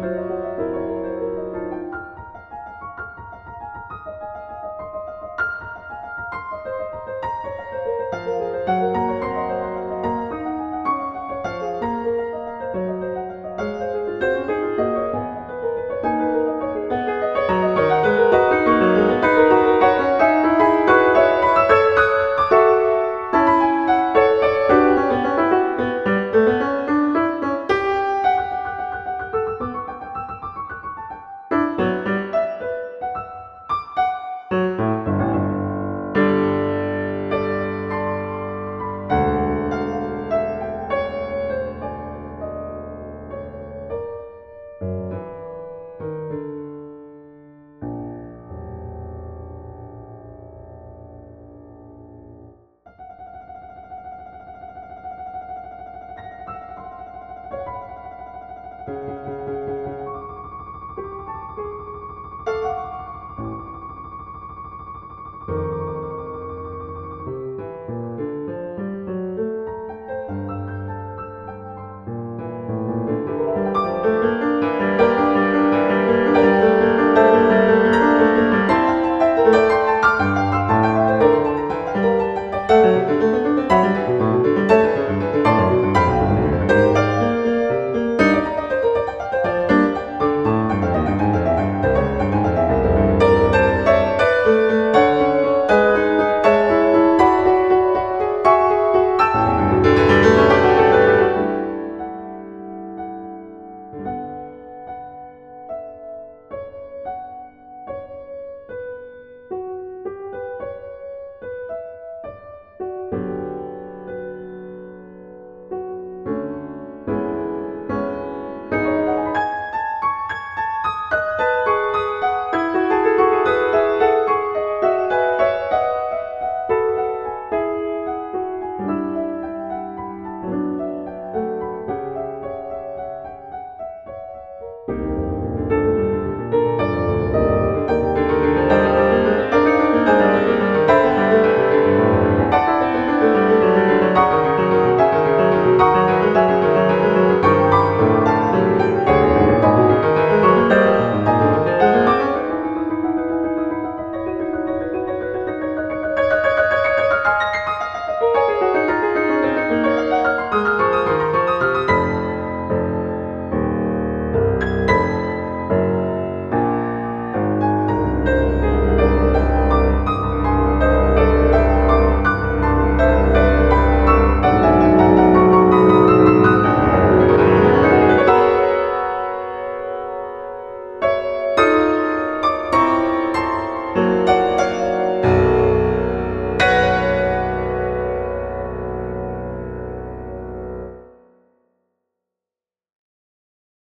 Música